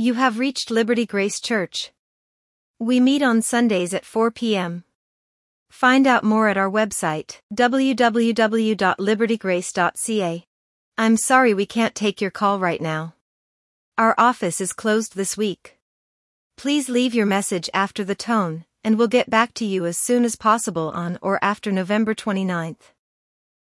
You have reached Liberty Grace Church. We meet on Sundays at 4 p.m. Find out more at our website, www.libertygrace.ca. I'm sorry we can't take your call right now. Our office is closed this week. Please leave your message after the tone, and we'll get back to you as soon as possible on or after November 29th.